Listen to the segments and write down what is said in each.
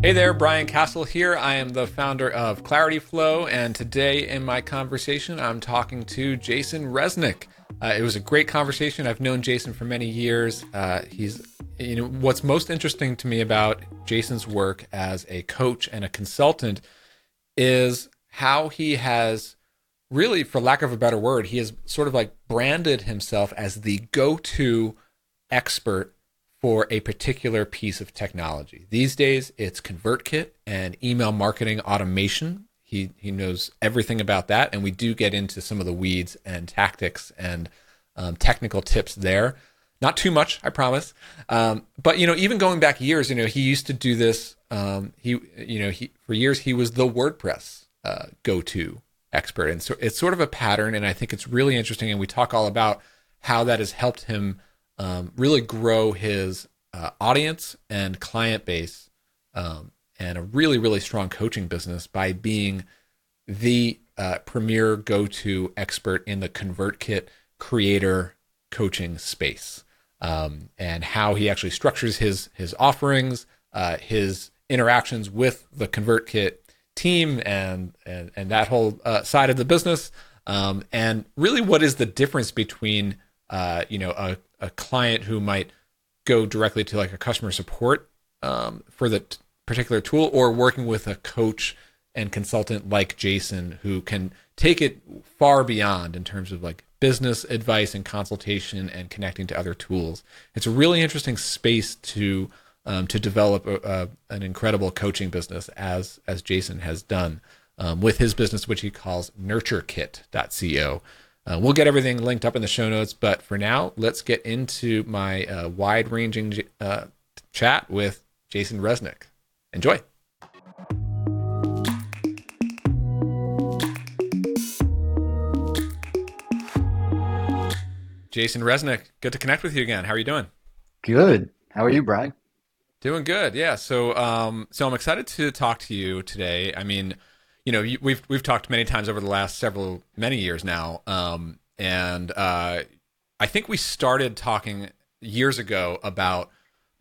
Hey there, Brian Casel here. I am the founder of Clarityflow, and today in my conversation, I'm talking to Jason Resnick. Uh, it was a great conversation. I've known Jason for many years. Uh, he's, you know, what's most interesting to me about Jason's work as a coach and a consultant is how he has really, for lack of a better word, he has sort of like branded himself as the go to expert for a particular piece of technology. These days, it's ConvertKit and email marketing automation. He, he knows everything about that. And we do get into some of the weeds and tactics and um, technical tips there. Not too much, I promise. Um, but you know, even going back years, you know, he used to do this. Um, he, you know, he for years he was the WordPress uh, go-to expert, and so it's sort of a pattern. And I think it's really interesting. And we talk all about how that has helped him um, really grow his uh, audience and client base, um, and a really really strong coaching business by being the uh, premier go-to expert in the ConvertKit creator coaching space um, and how he actually structures his his offerings, uh, his interactions with the ConvertKit team, and and and that whole uh, side of the business. Um, and really, what is the difference between uh, you know a, a client who might go directly to like a customer support um, for the t- particular tool, or working with a coach and consultant like Jason who can take it far beyond in terms of like business advice and consultation and connecting to other tools. It's a really interesting space to um, to develop a, a, an incredible coaching business as as Jason has done um, with his business, which he calls NurtureKit.co. Uh, we'll get everything linked up in the show notes, but for now, let's get into my uh, wide ranging uh, chat with Jason Resnick. Enjoy. Jason Resnick, good to connect with you again. How are you doing? Good. How are you, Brian? Doing good. Yeah. So, um, so I'm excited to talk to you today. I mean, you know, we've we've talked many times over the last several many years now, um, and uh, I think we started talking years ago about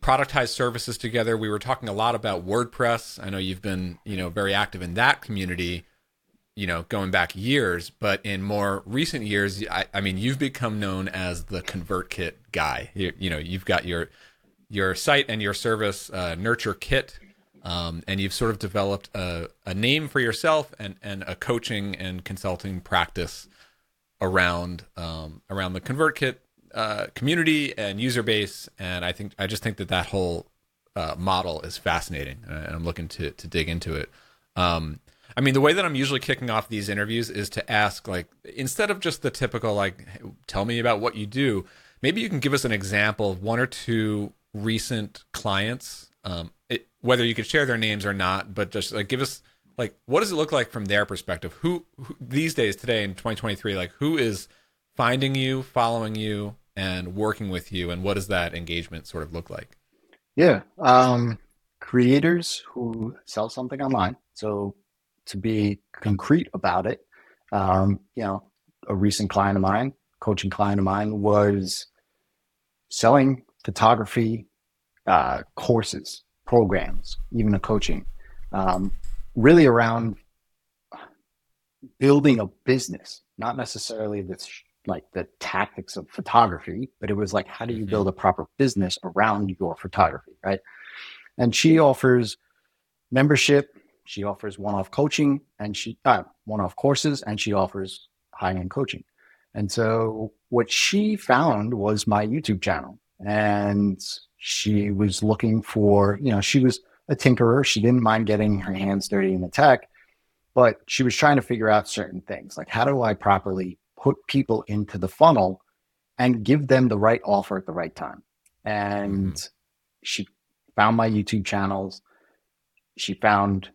productized services together. We were talking a lot about WordPress. I know you've been, you know, very active in that community you know, going back years, but in more recent years, I, I mean, you've become known as the ConvertKit guy. You, you, know, you've got your your site and your service, uh, NurtureKit, um, and you've sort of developed a, a name for yourself and, and a coaching and consulting practice around um, around the ConvertKit uh, community and user base. And I think I just think that that whole uh, model is fascinating, and I'm looking to to dig into it. Um, I mean, the way that I'm usually kicking off these interviews is to ask, like, instead of just the typical, like, tell me about what you do, maybe you can give us an example of one or two recent clients, um, it, whether you could share their names or not, but just like give us, like, what does it look like from their perspective? Who, who these days, today in 2023, like, who is finding you, following you, and working with you, and what does that engagement sort of look like? Yeah. Um, creators who sell something online. So to be concrete about it, um, you know, a recent client of mine, coaching client of mine, was selling photography uh, courses, programs, even a coaching, um, really around building a business, not necessarily this like the tactics of photography, but it was like, how do you mm-hmm. build a proper business around your photography, right? And she offers membership she offers one-off coaching and she uh, one-off courses and she offers high-end coaching. And so what she found was my YouTube channel and she was looking for, you know, she was a tinkerer. She didn't mind getting her hands dirty in the tech, but she was trying to figure out certain things like how do I properly put people into the funnel and give them the right offer at the right time. And mm-hmm. she found my YouTube channels. She found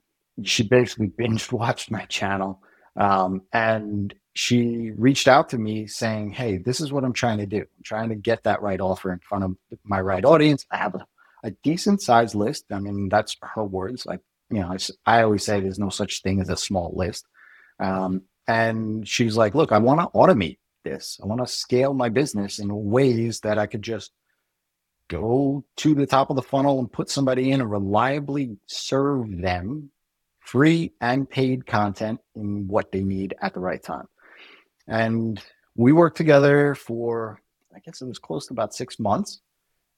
she basically binge watched my channel. Um, and she reached out to me saying, Hey, this is what I'm trying to do. I'm trying to get that right offer in front of my right audience. I have a, a decent sized list. I mean, that's her words. Like, you know, I, I always say there's no such thing as a small list. Um, and she's like, Look, I want to automate this. I want to scale my business in ways that I could just go to the top of the funnel and put somebody in and reliably serve them free and paid content in what they need at the right time. And we worked together for, I guess it was close to about six months.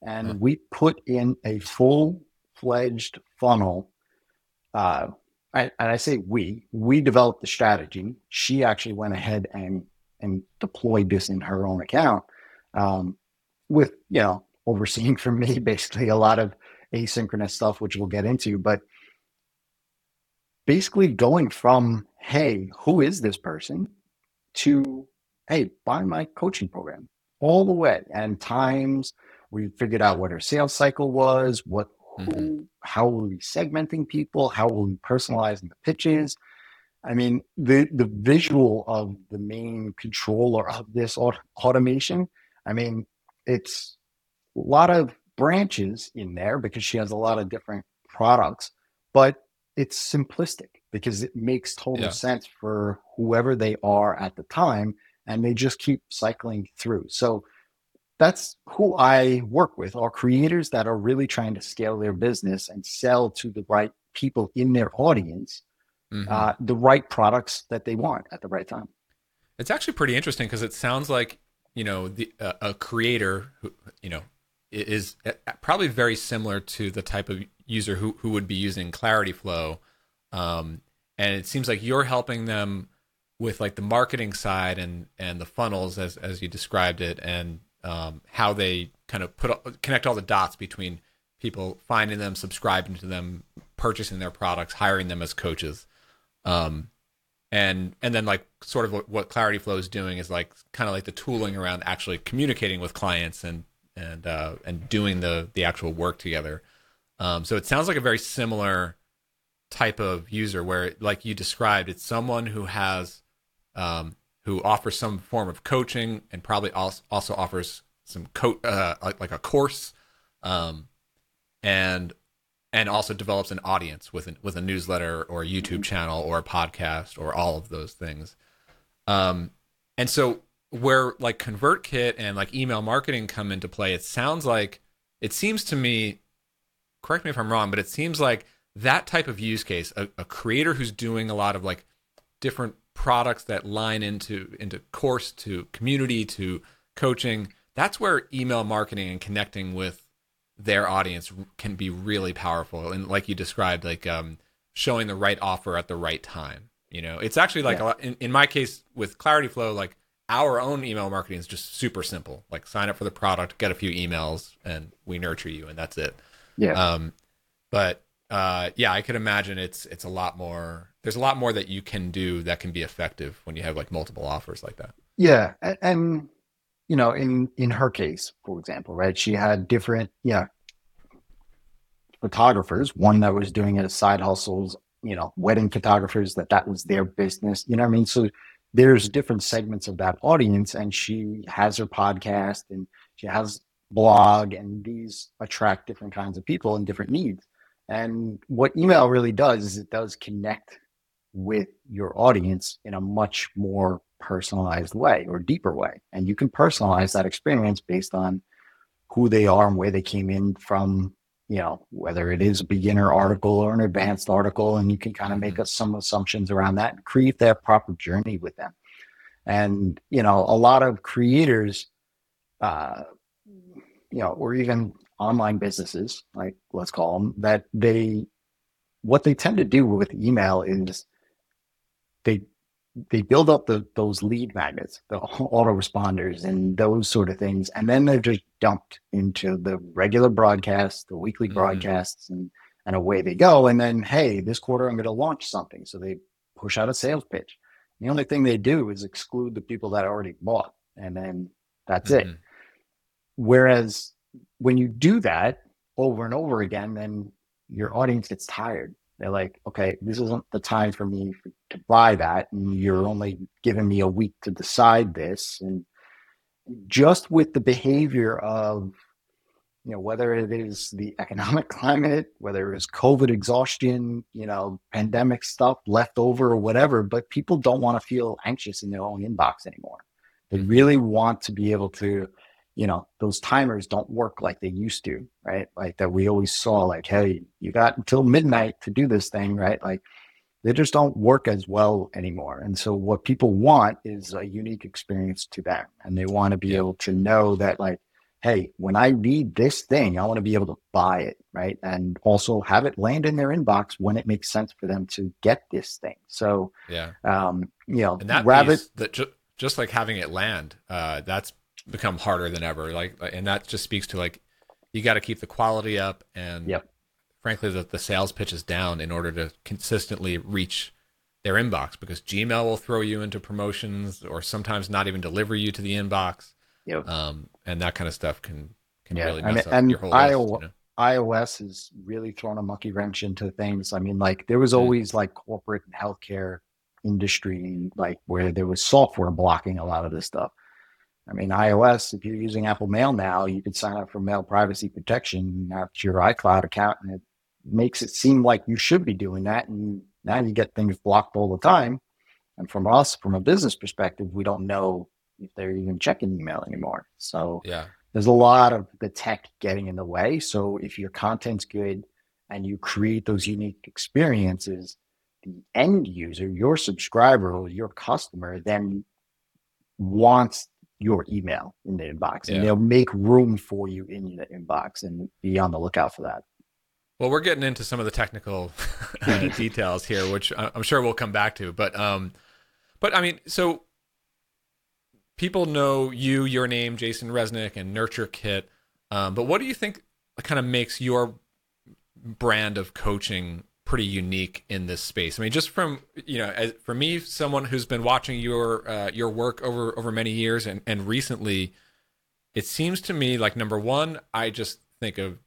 And huh. we put in a full fledged funnel. Uh, and I say we, we developed the strategy. She actually went ahead and, and deployed this in her own account um, with, you know, overseeing for me basically a lot of asynchronous stuff, which we'll get into. But basically going from, hey, who is this person to, hey, buy my coaching program all the way. And times we figured out what her sales cycle was, what, who, mm-hmm. how were we segmenting people, how were we personalizing the pitches. I mean, the, the visual of the main controller of this aut- automation, I mean, it's a lot of branches in there because she has a lot of different products, but it's simplistic because it makes total yeah. sense for whoever they are at the time and they just keep cycling through. So that's who I work with are creators that are really trying to scale their business and sell to the right people in their audience mm-hmm. uh, the right products that they want at the right time. It's actually pretty interesting because it sounds like you know the uh, a creator who you know is uh, probably very similar to the type of user who, who would be using Clarityflow. Um, and it seems like you're helping them with like the marketing side and, and the funnels as, as you described it and um, how they kind of put connect all the dots between people finding them, subscribing to them, purchasing their products, hiring them as coaches. Um, and and then like sort of what, what Clarityflow is doing is like kind of like the tooling around actually communicating with clients and and uh, and doing the the actual work together. Um, so it sounds like a very similar type of user where, like you described, it's someone who has um, who offers some form of coaching and probably also, also offers some co- uh, like, like a course, um, and and also develops an audience with an, with a newsletter or a YouTube mm-hmm. channel or a podcast or all of those things. Um, and so where like ConvertKit and like email marketing come into play, it sounds like it seems to me, correct me if I'm wrong, but it seems like that type of use case, a, a creator who's doing a lot of like different products that line into into course to community to coaching, that's where email marketing and connecting with their audience can be really powerful. And like you described, like um, showing the right offer at the right time. You know, it's actually like yeah. lot, in, in my case with Clarityflow, like our own email marketing is just super simple. Like sign up for the product, get a few emails, and we nurture you, and that's it. Yeah. Um, but uh, yeah, I could imagine it's it's a lot more. There's a lot more that you can do that can be effective when you have like multiple offers like that. Yeah, and, and you know, in in her case, for example, right, she had different yeah photographers. One that was doing it as side hustles. You know, wedding photographers that that was their business. You know what I mean? So there's different segments of that audience and she has her podcast and she has blog and these attract different kinds of people and different needs. And what email really does is it does connect with your audience in a much more personalized way or deeper way. And you can personalize that experience based on who they are and where they came in from you know whether it is a beginner article or an advanced article and you can kind of make mm-hmm. us some assumptions around that and create that proper journey with them and you know a lot of creators uh you know or even online businesses like let's call them that they what they tend to do with email is they they build up the those lead magnets, the autoresponders and those sort of things, and then they're just dumped into the regular broadcasts, the weekly mm-hmm. broadcasts, and and away they go. And then, hey, this quarter I'm going to launch something, so they push out a sales pitch. The only thing they do is exclude the people that already bought, and then that's mm-hmm. it. Whereas when you do that over and over again, then your audience gets tired they're like, okay, this isn't the time for me to buy that. And you're only giving me a week to decide this. And just with the behavior of, you know, whether it is the economic climate, whether it's COVID exhaustion, you know, pandemic stuff left over or whatever, but people don't want to feel anxious in their own inbox anymore. They really want to be able to you know, those timers don't work like they used to, right? Like that we always saw, like, hey, you got until midnight to do this thing, right? Like they just don't work as well anymore. And so what people want is a unique experience to them. And they want to be able to know that, like, hey, when I read this thing, I want to be able to buy it, right? And also have it land in their inbox when it makes sense for them to get this thing. So, yeah, um, you know, and that rabbit that ju- just like having it land, uh, that's become harder than ever. Like, and that just speaks to like you got to keep the quality up, and yep. frankly, the the sales pitch is down in order to consistently reach their inbox because Gmail will throw you into promotions or sometimes not even deliver you to the inbox. Yep. Um, and that kind of stuff can can yeah. really mess and, up your whole iOS, list, you know? iOS is really thrown a monkey wrench into things. I mean, like there was mm. always like corporate and healthcare industry, like where there was software blocking a lot of this stuff. I mean, iOS, if you're using Apple Mail now, you could sign up for mail privacy protection after your iCloud account, and it makes it seem like you should be doing that. And now you get things blocked all the time. And from us, from a business perspective, we don't know if they're even checking email anymore. So yeah, there's a lot of the tech getting in the way. So if your content's good and you create those unique experiences, the end user, your subscriber or your customer, then wants your email in the inbox yeah. and they'll make room for you in the inbox and be on the lookout for that. Well, we're getting into some of the technical uh, details here, which I'm sure we'll come back to. But, um, but I mean, so people know you, your name, Jason Resnick, and NurtureKit. Um, but what do you think kind of makes your brand of coaching pretty unique in this space? I mean, just from you know, as, for me, someone who's been watching your uh, your work over over many years and and recently, it seems to me like number one, I just think of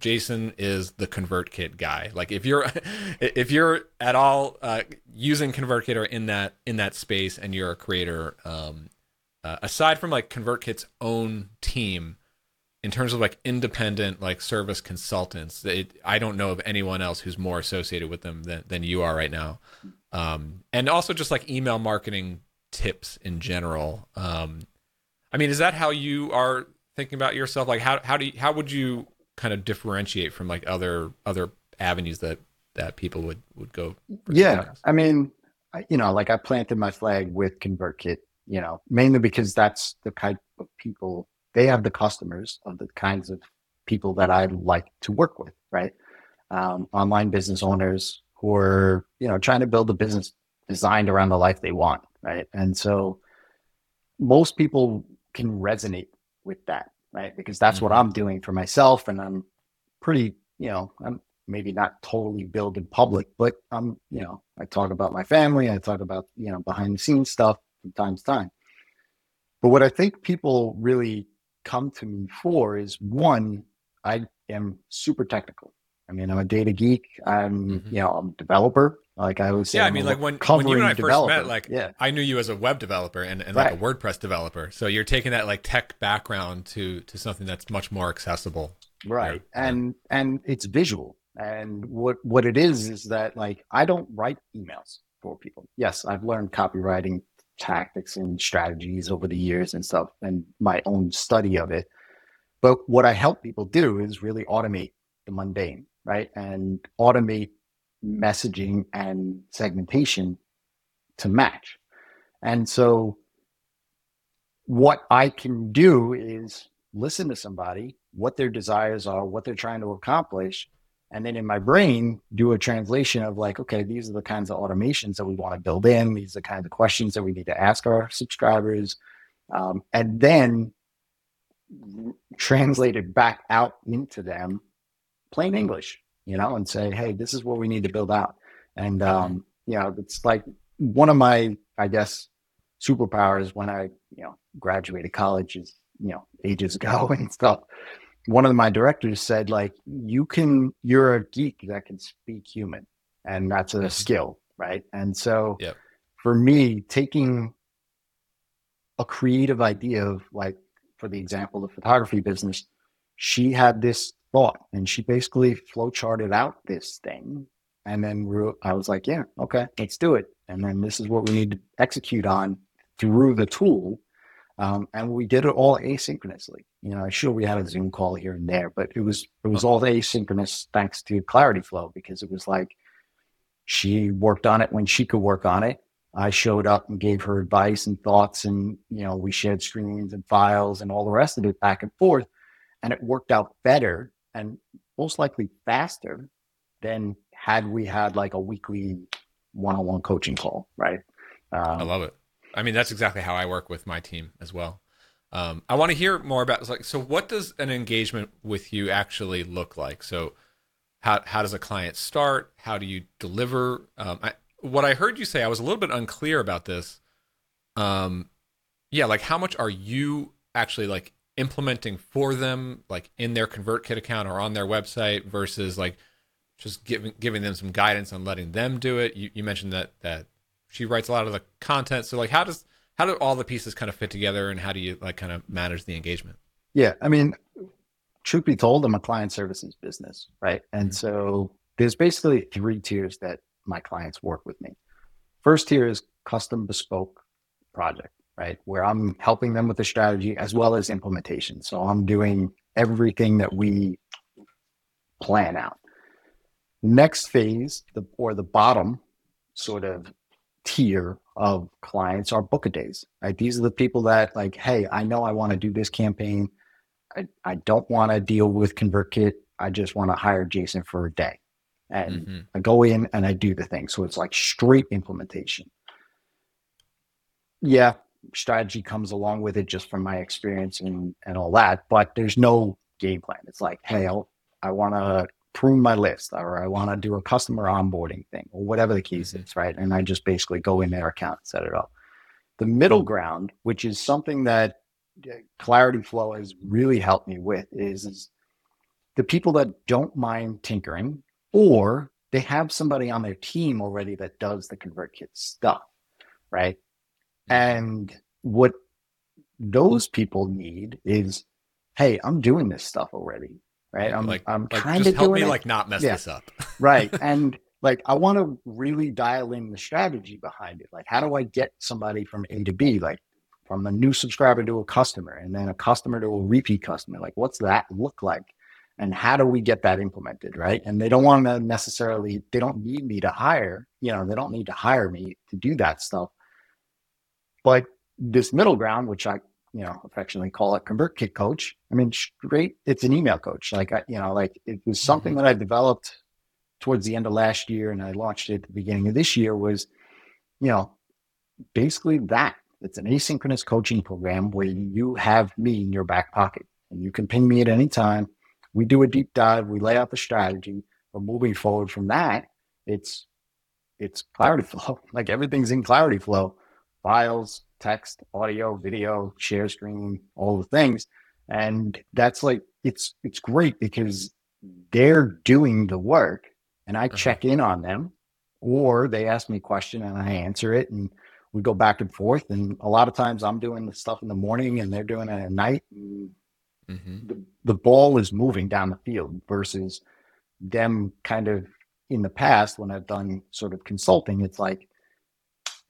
Jason is the ConvertKit guy. Like if you're if you're at all uh, using ConvertKit or in that in that space and you're a creator, um, uh, aside from like ConvertKit's own team, in terms of like independent like service consultants, it, I don't know of anyone else who's more associated with them than, than you are right now. Um, and also just like email marketing tips in general. Um, I mean, is that how you are thinking about yourself? Like how, how do you, how would you kind of differentiate from like other, other avenues that, that people would, would go? Yeah. I mean, you know, like I planted my flag with ConvertKit you know, mainly because that's the type of people they have the customers of the kinds of people that I like to work with, right? Um, online business owners who are, you know, trying to build a business designed around the life they want, right? And so most people can resonate with that, right? Because that's mm-hmm. what I'm doing for myself. And I'm pretty, you know, I'm maybe not totally build in public, but I'm, you know, I talk about my family, I talk about, you know, behind the scenes stuff from time to time. But what I think people really come to me for is one, I am super technical. I mean, I'm a data geek. I'm, mm-hmm. you know, I'm a developer. Like I was, yeah. I mean, like when, when you and I developer. first met, like yeah. I knew you as a web developer and, and like a WordPress developer. So you're taking that like tech background to to something that's much more accessible. Right, and and it's visual. And what what it is is that like I don't write emails for people. Yes, I've learned copywriting tactics and strategies over the years and stuff and my own study of it. But what I help people do is really automate the mundane, right? And automate messaging and segmentation to match. And so what I can do is listen to somebody, what their desires are, what they're trying to accomplish, and then in my brain do a translation of like okay these are the kinds of automations that we want to build in. These are the kinds of questions that we need to ask our subscribers. Um, and then translate it back out into them plain english you know and say hey this is what we need to build out. And um, you know it's like one of my i guess superpowers when i you know graduated college is you know ages ago and stuff one of my directors said like you can you're a geek that can speak human and that's a skill right? And so yep. for me taking a creative idea of like for the example the photography business she had this thought and she basically flow charted out this thing and then i was like yeah okay let's do it. And then this is what we need to execute on through the tool Um, and we did it all asynchronously. You know, sure we had a Zoom call here and there, but it was it was all asynchronous thanks to Clarityflow because it was like she worked on it when she could work on it. I showed up and gave her advice and thoughts, and you know, we shared screens and files and all the rest of it back and forth, and it worked out better and most likely faster than had we had like a weekly one-on-one coaching call, right? Um, I love it. I mean, that's exactly how I work with my team as well. Um, I want to hear more about like so. What does an engagement with you actually look like? So, how how does a client start? How do you deliver? Um, I, what I heard you say, I was a little bit unclear about this. Um, yeah, like how much are you actually like implementing for them, like in their ConvertKit account or on their website, versus like just giving giving them some guidance on letting them do it. You, you mentioned that that she writes a lot of the content. So like, how does how do all the pieces kind of fit together, and how do you like kind of manage the engagement? Yeah, I mean, truth be told, I'm a client services business, right? And mm-hmm. so there's basically three tiers that my clients work with me. First tier is custom bespoke project, right? Where I'm helping them with the strategy as well as implementation. So I'm doing everything that we plan out. Next phase, the or the bottom sort of tier of clients are book a days. Right? These are the people that like, hey, I know I want to do this campaign. I, I don't want to deal with ConvertKit. I just want to hire Jason for a day and mm-hmm. I go in and I do the thing. So it's like straight implementation. Yeah, strategy comes along with it just from my experience and, and all that, but there's no game plan. It's like, hey, I'll, I want to prune my list or I want to do a customer onboarding thing or whatever the case mm-hmm. is, right? And I just basically go in their account and set it up. The middle ground, which is something that Clarityflow has really helped me with, is, is the people that don't mind tinkering or they have somebody on their team already that does the ConvertKit stuff, right? Mm-hmm. And what those people need is, hey, I'm doing this stuff already, right? I'm like, I'm like, kind of help me it. like not mess yeah. this up, right? And like I want to really dial in the strategy behind it. Like, how do I get somebody from A to B, like from a new subscriber to a customer, and then a customer to a repeat customer? Like, what's that look like? and how do we get that implemented right and they don't want to necessarily they don't need me to hire you know they don't need to hire me to do that stuff but this middle ground which i you know affectionately call it convertkit coach i mean straight it's an email coach like I, you know like it was something mm-hmm. that i developed towards the end of last year and i launched it at the beginning of this year was you know basically that it's an asynchronous coaching program where you have me in your back pocket and you can ping me at any time we do a deep dive, we lay out the strategy, but moving forward from that, it's it's Clarityflow. Like everything's in Clarityflow. Files, text, audio, video, share screen, all the things. And that's like it's it's great because they're doing the work and I uh-huh. check in on them or they ask me a question and I answer it and we go back and forth and a lot of times I'm doing the stuff in the morning and they're doing it at night and Mm-hmm. The, the ball is moving down the field versus them kind of in the past when I've done sort of consulting, it's like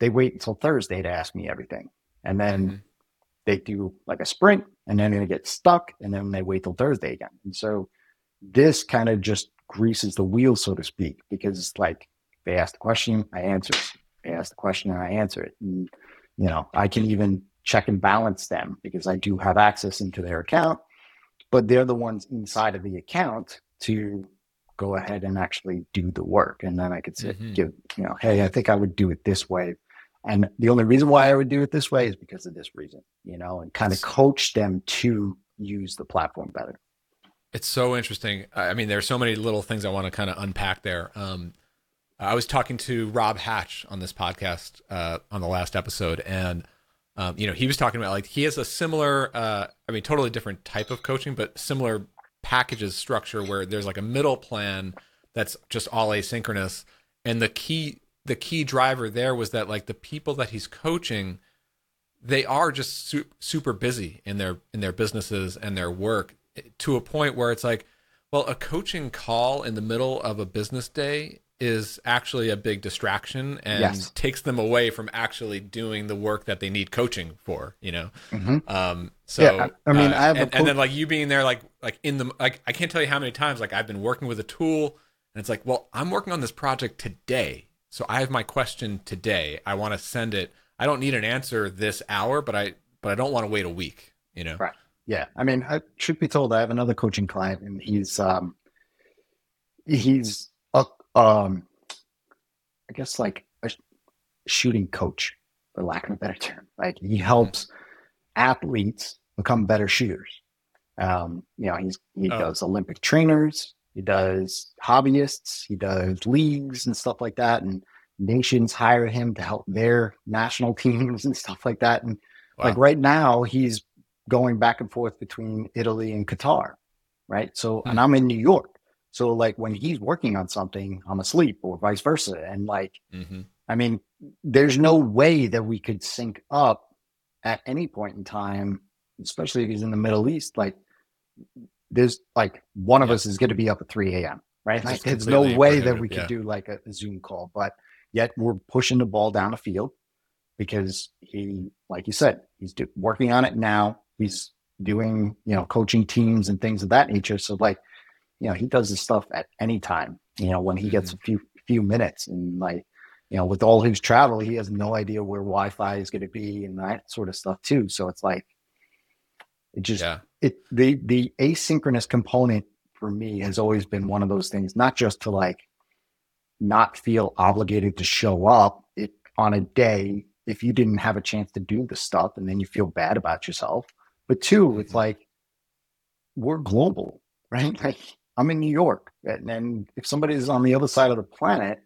they wait until Thursday to ask me everything. And then mm-hmm. they do like a sprint and then they get stuck and then they wait till Thursday again. And so this kind of just greases the wheel, so to speak, because it's like they ask the question, I answer it. They ask the question and I answer it. And, you know, I can even check and balance them because I do have access into their account but they're the ones inside of the account to go ahead and actually do the work. And then I could say, mm-hmm. give, you know, hey, I think I would do it this way. And the only reason why I would do it this way is because of this reason, you know, and kind of coach them to use the platform better. It's so interesting. I mean, there's so many little things I want to kind of unpack there. Um, I was talking to Rob Hatch on this podcast uh, on the last episode, and um, you know, he was talking about like he has a similar, uh, I mean, totally different type of coaching, but similar packages structure where there's like a middle plan that's just all asynchronous, and the key the key driver there was that like the people that he's coaching, they are just su- super busy in their in their businesses and their work to a point where it's like, well, a coaching call in the middle of a business day is actually a big distraction and Yes. takes them away from actually doing the work that they need coaching for. You know. Mhm. Um, so Yeah, I- I mean, uh, I have and, and then like you being there, like like in the like I can't tell you how many times like I've been working with a tool, and it's like, well, I'm working on this project today, so I have my question today. I want to send it. I don't need an answer this hour, but I but I don't want to wait a week. You know. Right. Yeah, I mean, I should be told I have another coaching client, and he's um, he's a um, I guess like a shooting coach, for lack of a better term. Right, he helps athletes become better shooters. Um, you know, he's he Oh. does Olympic trainers, he does hobbyists, he does leagues and stuff like that, and nations hire him to help their national teams and stuff like that, and like right now he's going back and forth between Italy and Qatar, right? So, and I'm in New York. So, like when he's working on something, I'm asleep or vice versa. And like, hmm I mean, there's no way that we could sync up at any point in time, especially if he's in the Middle East. Like, there's like one of Yeah. us is going to be up at 3 a.m., right? It's Like, there's no way that we could yeah. do like a, a Zoom call, but yet we're pushing the ball down the field because he, like you said, he's do, working on it now. He's doing, you know, coaching teams and things of that nature. So, like, you know, he does this stuff at any time. You know, when he gets Mm-hmm. a few few minutes, and like, you know, with all his travel, he has no idea where Wi-Fi is going to be and that sort of stuff too. So it's like, it just Yeah. It the the asynchronous component for me has always been one of those things. Not just to like not feel obligated to show up it on a day if you didn't have a chance to do the stuff and then you feel bad about yourself. But two, it's Mhm. like we're global, right? Like I'm in New York, and then if somebody is on the other side of the planet,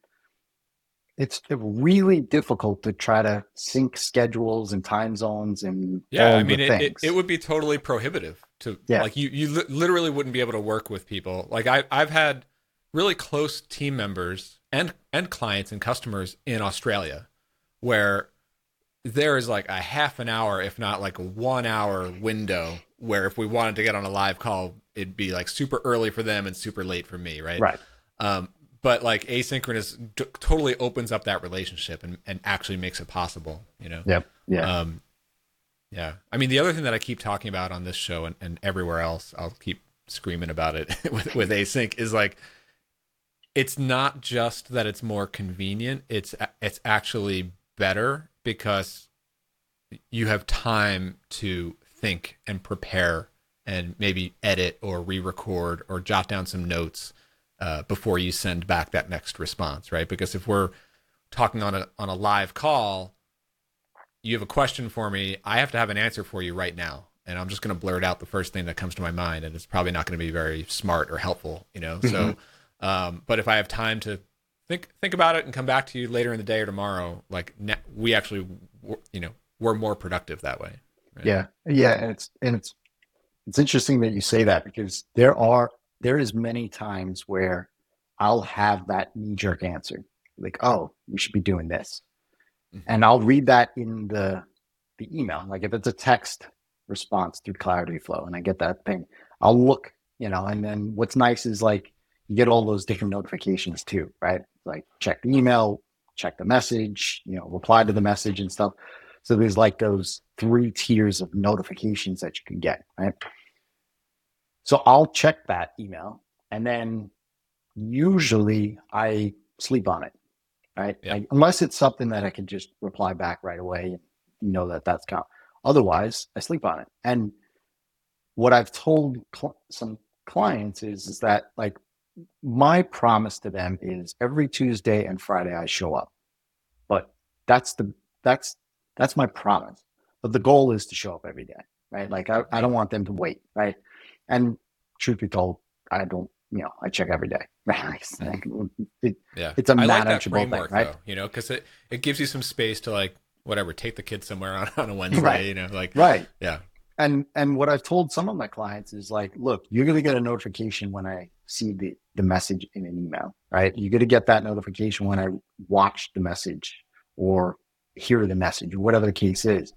it's really difficult to try to sync schedules and time zones and Yeah, all I mean, it, it, it would be totally prohibitive to Yeah. like you. You li- literally wouldn't be able to work with people. Like I, I've had really close team members and and clients and customers in Australia, where there is like a half an hour, if not like a one hour window, where if we wanted to get on a live call, it'd be like super early for them and super late for me, right? right. Um, but like asynchronous d- totally opens up that relationship and, and actually makes it possible, you know? Yep. Yeah. Um, yeah. I mean, the other thing that I keep talking about on this show and, and everywhere else, I'll keep screaming about it with, with async is like, it's not just that it's more convenient. It's, it's actually better because you have time to think and prepare and maybe edit or re-record or jot down some notes uh, before you send back that next response, right? Because if we're talking on a on a live call, you have a question for me, I have to have an answer for you right now, and I'm just going to blurt out the first thing that comes to my mind, and it's probably not going to be very smart or helpful, you know. So, um, but if I have time to think think about it and come back to you later in the day or tomorrow, like ne- we actually, you know, we're more productive that way. right? Yeah, yeah, and it's and it's it's interesting that you say that because there are there is many times where I'll have that knee jerk answer like, "Oh, you should be doing this," Mhm. and I'll read that in the the email. Like if it's a text response through Clarityflow, and I get that thing, I'll look, you know. And then what's nice is like you get all those different notifications too, right? Like check the email, check the message, you know, reply to the message and stuff. So there's like those three tiers of notifications that you can get, right? So I'll check that email and then usually I sleep on it, right? Yeah. Like, unless it's something that I can just reply back right away and know that that's count. Otherwise, I sleep on it. And what I've told cl- some clients is, is that like my promise to them is every Tuesday and Friday I show up. But that's the that's that's my promise. But the goal is to show up every day, right? Like I, I don't want them to wait, right? And truth be told, I don't, you know, I check every day. Mm-hmm. It- Yeah, It's a I like manageable thing, right? though. You know, because it it gives you some space to like whatever take the kids somewhere on, on a Wednesday. Right. You know, like right. yeah, And and what I've told some of my clients is like, look, you're gonna get a notification when I see the the message in an email, right? You're gonna get that notification when I watch the message or hear the message, whatever the case is.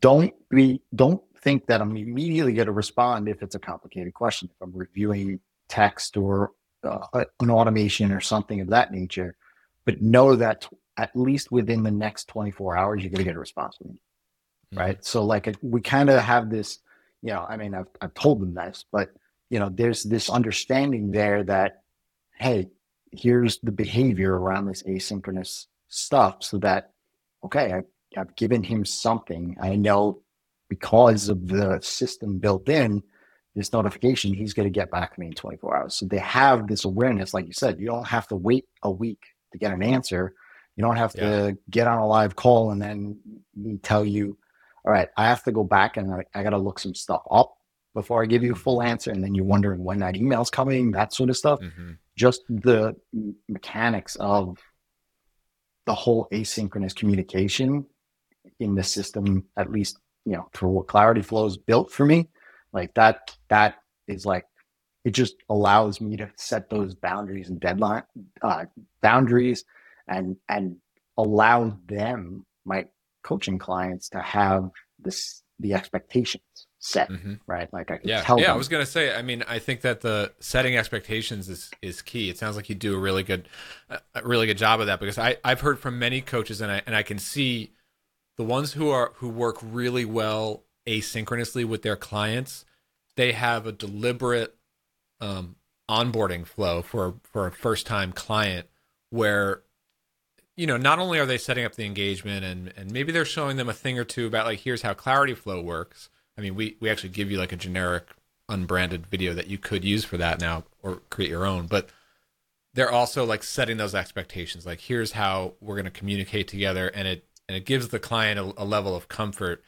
Don't be don't think that I'm immediately gonna respond if it's a complicated question. If I'm reviewing text or uh, an automation or something of that nature, but know that at least within the next 24 hours, you're going to get a response from me. Mm-hmm. Right. So, like, we kind of have this, you know, I mean, I've, I've told them this, but, you know, there's this understanding there that, hey, here's the behavior around this asynchronous stuff so that, okay, I, I've given him something. I know because of the system built in, this notification, he's going to get back to me in 24 hours. So they have this awareness, like you said, you don't have to wait a week to get an answer. You don't have yeah. to get on a live call and then me tell you, all right, I have to go back and I, I got to look some stuff up before I give you a full answer. And then you're wondering when that email's coming, that sort of stuff. Mm-hmm. Just the mechanics of the whole asynchronous communication in the system, at least, you know, for what Clarityflow is built for me, like that, that is like, it just allows me to set those boundaries and deadline uh, boundaries and, and allow them, my coaching clients to have this, the expectations set, mm-hmm. right? Like I can yeah, tell yeah. Them. I was gonna say. I mean, I think that the setting expectations is is key. It sounds like you do a really good, a really good job of that because I I've heard from many coaches and I and I can see the ones who are who work really well asynchronously with their clients. They have a deliberate um, onboarding flow for for a first time client where you know not only are they setting up the engagement and and maybe they're showing them a thing or two about like here's how Clarityflow works I mean, we we actually give you like a generic unbranded video that you could use for that now or create your own, but they're also like setting those expectations. Like here's how we're going to communicate together and it and it gives the client a, a level of comfort.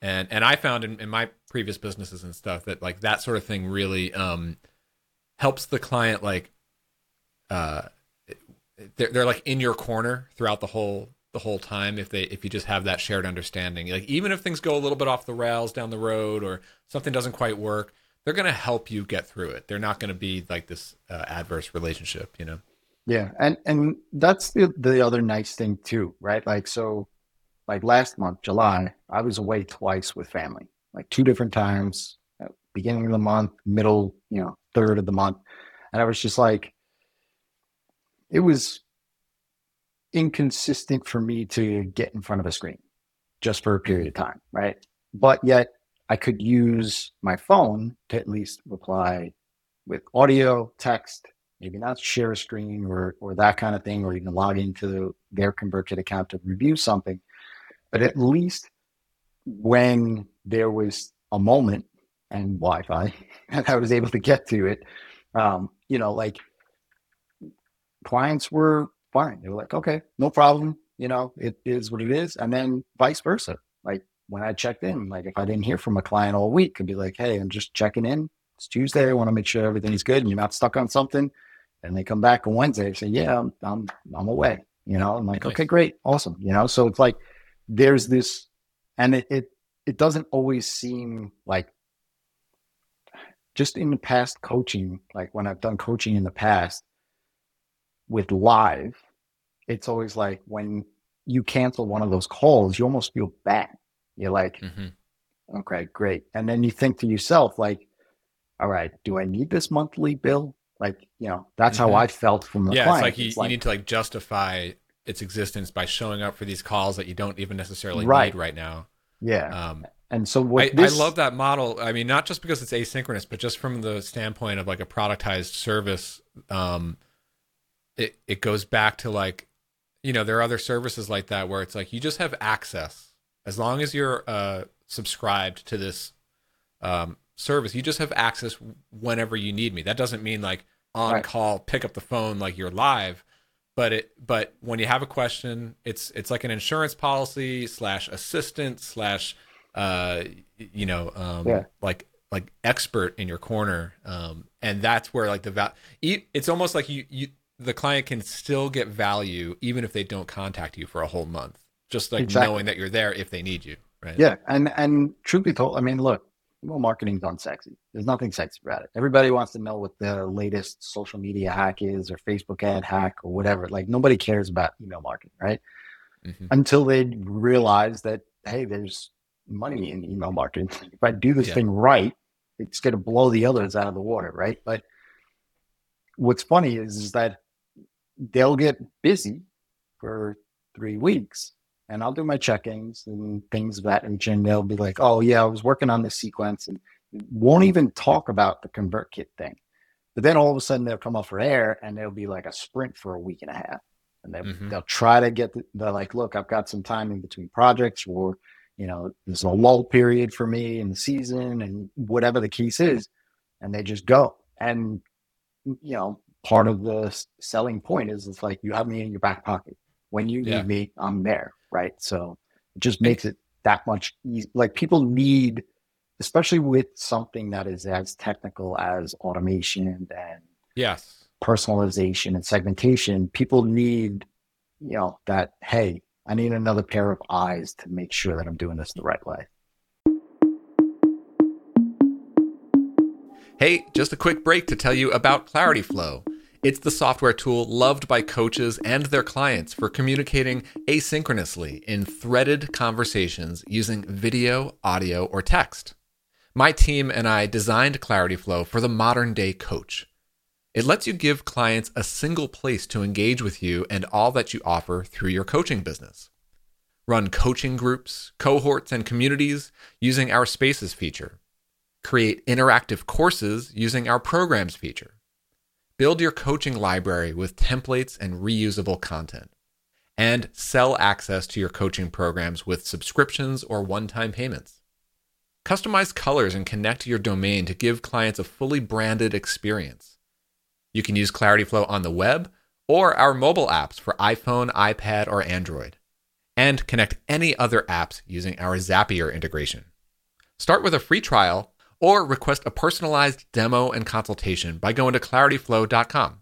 And and I found in, in my previous businesses and stuff that like that sort of thing really um helps the client like uh they're, they're like in your corner throughout the whole the whole time if they if you just have that shared understanding. Like even if things go a little bit off the rails down the road or something doesn't quite work they're going to help you get through it. They're not going to be like this uh, adverse relationship you know? Yeah. And and that's the the other nice thing too right? Like so like last month july i was away twice with family like two different times uh, beginning of the month middle you know third of the month and i was just like it was inconsistent for me to get in front of a screen just for a period of time, right? But yet I could use my phone to at least reply with audio, text, maybe not share a screen or or that kind of thing, or even log into their ConvertKit account to review something. But at least when there was a moment and Wi-Fi, and I was able to get to it, um, you know, like clients were fine. They were like, okay, no problem. You know, it is what it is. And then vice versa. Like when I checked in, like if I didn't hear from a client all week, I'd be like, hey, I'm just checking in. It's Tuesday. I want to make sure everything's good and you're not stuck on something. And they come back on Wednesday and say, yeah, I'm, I'm, I'm away. You know, I'm like, nice. okay, great. Awesome. You know, so it's like there's this, and it, it, it doesn't always seem like just in the past coaching, like when I've done coaching in the past, with live, it's always like when you cancel one of those calls, you almost feel bad. You're like, mm-hmm. okay, great. And then you think to yourself, like, all right, do I need this monthly bill? Like, you know, that's mm-hmm. how I felt from the yeah, client. It's like, you, it's like you need to like justify its existence by showing up for these calls that you don't even necessarily right. need right now. Yeah. Um, and so I, this... I, love that model. I mean, not just because it's asynchronous, but just from the standpoint of like a productized service. Um, it it goes back to like you know there are other services like that where it's like you just have access as long as you're uh, subscribed to this um, service you just have access whenever you need me that doesn't mean like on right. call pick up the phone like you're live but it but when you have a question it's it's like an insurance policy slash assistant slash uh you know um yeah. like like expert in your corner um and that's where like the val it's almost like you you the client can still get value even if they don't contact you for a whole month. Just like exactly. knowing that you're there if they need you. Right. Yeah. And and truth be told, I mean, look, email marketing's unsexy. There's nothing sexy about it. Everybody wants to know what the latest social media hack is or Facebook ad hack or whatever. Like nobody cares about email marketing, right? Mm-hmm. Until they realize that, hey, there's money in email marketing. If I do this yeah. thing right, it's going to blow the others out of the water, right? But what's funny is, is that they'll get busy for three weeks and I'll do my check-ins and things of that nature. And they'll be like, oh yeah, I was working on this sequence and won't even talk about the ConvertKit thing. But then all of a sudden they'll come off for air and they'll be like a sprint for a week and a half. And they, mm-hmm. they'll try to get, the, they're like, look, I've got some time in between projects or, you know, there's a lull period for me in the season and whatever the case is. And they just go. And, you know, part of the selling point is it's like you have me in your back pocket. When you yeah. need me, I'm there. Right. So it just makes it that much easy. Like people need, especially with something that is as technical as automation and yes personalization and segmentation people need you know that hey i need another pair of eyes to make sure that i'm doing this the right way hey just a quick break to tell you about Clarityflow it's the software tool loved by coaches and their clients for communicating asynchronously in threaded conversations using video, audio, or text. My team and I designed Clarityflow for the modern day coach. It lets you give clients a single place to engage with you and all that you offer through your coaching business. Run coaching groups, cohorts, and communities using our Spaces feature. Create interactive courses using our Programs feature. Build your coaching library with templates and reusable content. And sell access to your coaching programs with subscriptions or one time payments. Customize colors and connect your domain to give clients a fully branded experience. You can use Clarityflow on the web or our mobile apps for iPhone, iPad, or Android. And connect any other apps using our Zapier integration. Start with a free trial or request a personalized demo and consultation by going to clarityflow.com.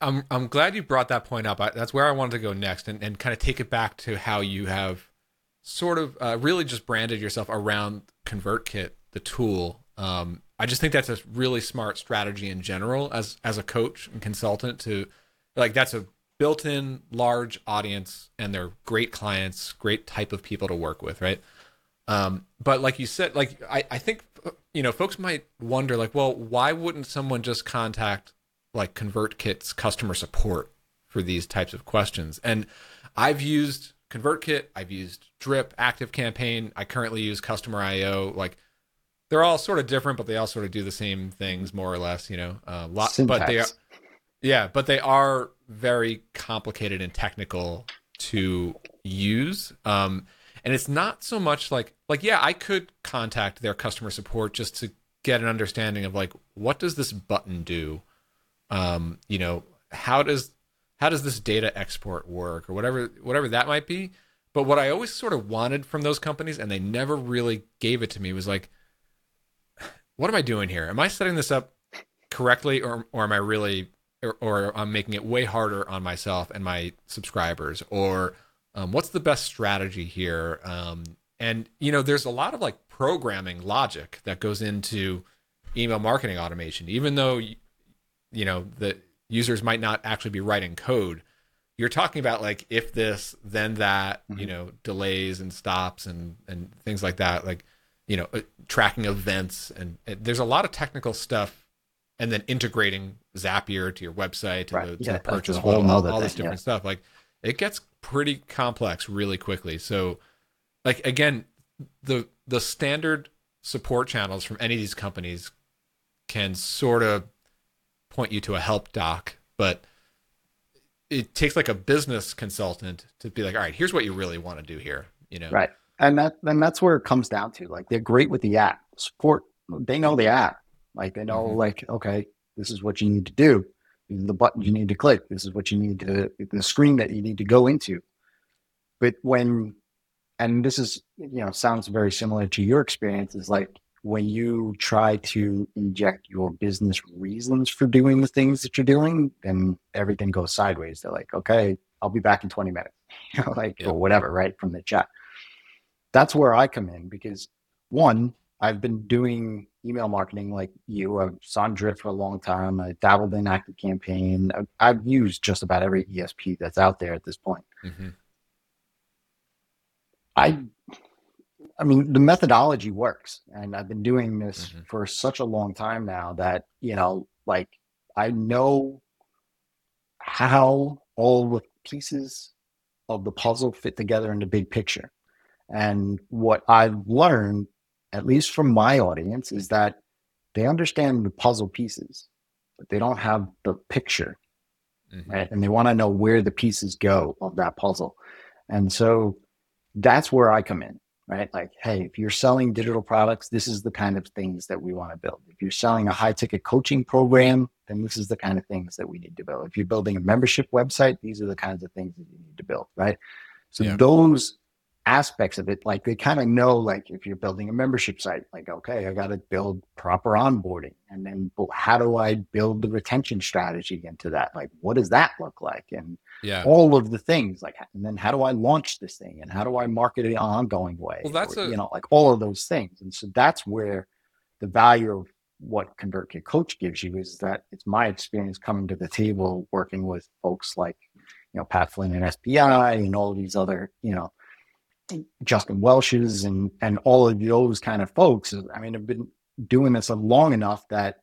I'm I'm glad you brought that point up. I, that's where I wanted to go next, and, and kind of take it back to how you have sort of uh, really just branded yourself around ConvertKit, the tool. Um, I just think that's a really smart strategy in general as as a coach and consultant to like that's a built-in large audience and they're great clients, great type of people to work with, right? Um, but like you said, like I, I think you know, folks might wonder, like, well, why wouldn't someone just contact like ConvertKit's customer support for these types of questions. And I've used ConvertKit, I've used Drip, ActiveCampaign, I currently use Customer.io. Like they're all sort of different, but they all sort of do the same things more or less, you know. Uh, lot, but they are, yeah, but they are very complicated and technical to use. Um, and it's not so much like like yeah, I could contact their customer support just to get an understanding of like what does this button do um, you know, how does how does this data export work or whatever whatever that might be. But what I always sort of wanted from those companies, and they never really gave it to me, was like, what am I doing here? Am I setting this up correctly, or or am I really, or, or I'm making it way harder on myself and my subscribers, or um, what's the best strategy here? Um, and you know, there's a lot of like programming logic that goes into email marketing automation, even though you know the users might not actually be writing code you're talking about like if this then that mm-hmm. you know delays and stops and and things like that like you know uh, tracking events and, and, there's a lot of technical stuff and then integrating zapier to your website to, right. the, to yeah, the purchase all, all, all this different yeah. stuff like it gets pretty complex really quickly so like again the the standard support channels from any of these companies can sort of point you to a help doc, but it takes like a business consultant to be like, all right, here's what you really want to do here, you know? Right. And that, and that's where it comes down to like, they're great with the app support. They know the app. Like they know mm-hmm. like, okay, this is what you need to do. These are the buttons you need to click. This is what you need to, the screen that you need to go into. But when, and this is, you know, sounds very similar to your experience is like, when you try to inject your business reasons for doing the things that you're doing, then everything goes sideways. They're like, okay, I'll be back in 20 minutes, you know, like, yeah. or whatever, right? From the chat. That's where I come in because one, I've been doing email marketing like you. I've on Drip for a long time. I dabbled in ActiveCampaign. I've, I've used just about every ESP that's out there at this point. Mm-hmm. I I mean, the methodology works, and I've been doing this mm-hmm. for such a long time now that you know, like, I know how all the pieces of the puzzle fit together in the big picture. And what I've learned, at least from my audience, is that they understand the puzzle pieces, but they don't have the picture. Mm-hmm. Right. And they want to know where the pieces go of that puzzle. And so that's where I come in right? Like, hey, if you're selling digital products, this is the kind of things that we want to build. If you're selling a high ticket coaching program, then this is the kind of things that we need to build. If you're building a membership website, these are the kinds of things that you need to build, right? So yeah. those aspects of it, like they kind of know, like if you're building a membership site, like, okay, I got to build proper onboarding. And then well, how do I build the retention strategy into that? Like, what does that look like? And yeah. all of the things like, and then how do I launch this thing? And how do I market it in an ongoing way? Well, that's or, a... you know, like all of those things. And so that's where the value of what ConvertKit Coach gives you is that it's my experience coming to the table working with folks like, you know, Pat Flynn and SPI and all of these other, you know, Justin Welsh's and and all of those kind of folks. I mean, I've been doing this long enough that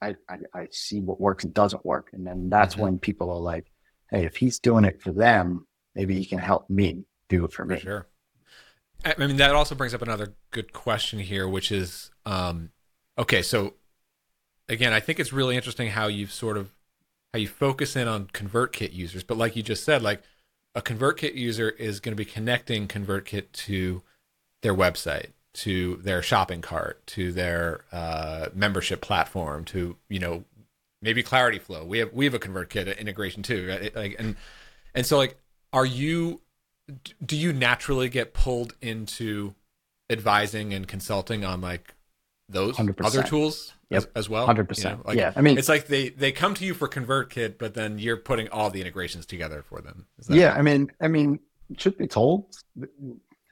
I, I, I see what works and doesn't work, and then that's mm-hmm. when people are like, "Hey, if he's doing it for them, maybe he can help me do it for, for me." Sure. I mean, that also brings up another good question here, which is, um, okay, so again, I think it's really interesting how you've sort of how you focus in on ConvertKit users, but like you just said, like a ConvertKit user is going to be connecting ConvertKit to their website, to their shopping cart, to their uh, membership platform, to you know maybe Clarityflow. We have we have a ConvertKit integration too, right? Like and and so like, are you do you naturally get pulled into advising and consulting on like those 100%. other tools yep. as, as, well? Hundred you know? percent. Like, yeah, I mean, it's like they they come to you for ConvertKit, but then you're putting all the integrations together for them. yeah, I mean, I mean, should be told,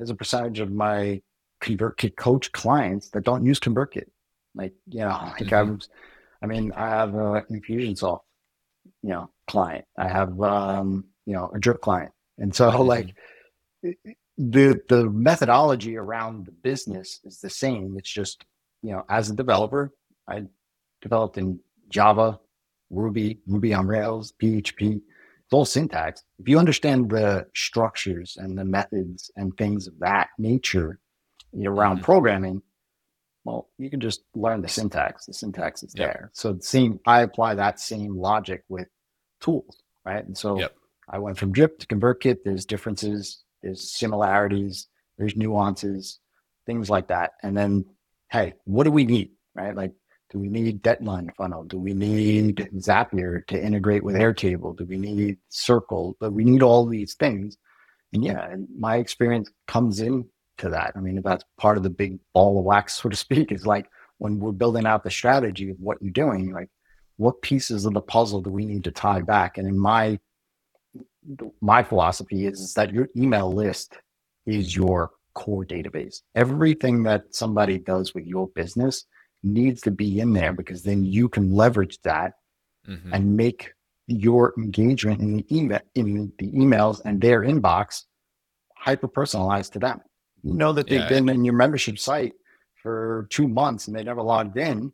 as a percentage of my ConvertKit coach clients that don't use ConvertKit. Like, you know, like mm-hmm. I was, I mean, I have an Infusionsoft, you know, client. I have, um, you know, a drip client, and so mm-hmm. like the the methodology around the business is the same. It's just you know, as a developer, I developed in Java, Ruby, Ruby on Rails, PHP. It's all syntax. If you understand the structures and the methods and things of that nature around mm-hmm. programming, well, you can just learn the syntax. The syntax is there. So the same, I apply that same logic with tools, right? And so yep. I went from Drip to ConvertKit. There's differences, there's similarities, there's nuances, things like that. And then hey, what do we need? Right? Like, do we need Deadline Funnel? Do we need Zapier to integrate with Airtable? Do we need Circle? But we need all these things. And yeah, my experience comes in to that. I mean, that's part of the big ball of wax, so to speak, is like when we're building out the strategy of what you're doing, like what pieces of the puzzle do we need to tie back? And in my my philosophy is, is that your email list is your core database. Everything that somebody does with your business needs to be in there because then you can leverage that mm-hmm. and make your engagement in the email in the emails and their inbox hyper personalized to them. You know that they've yeah. been in your membership site for two months and they never logged in.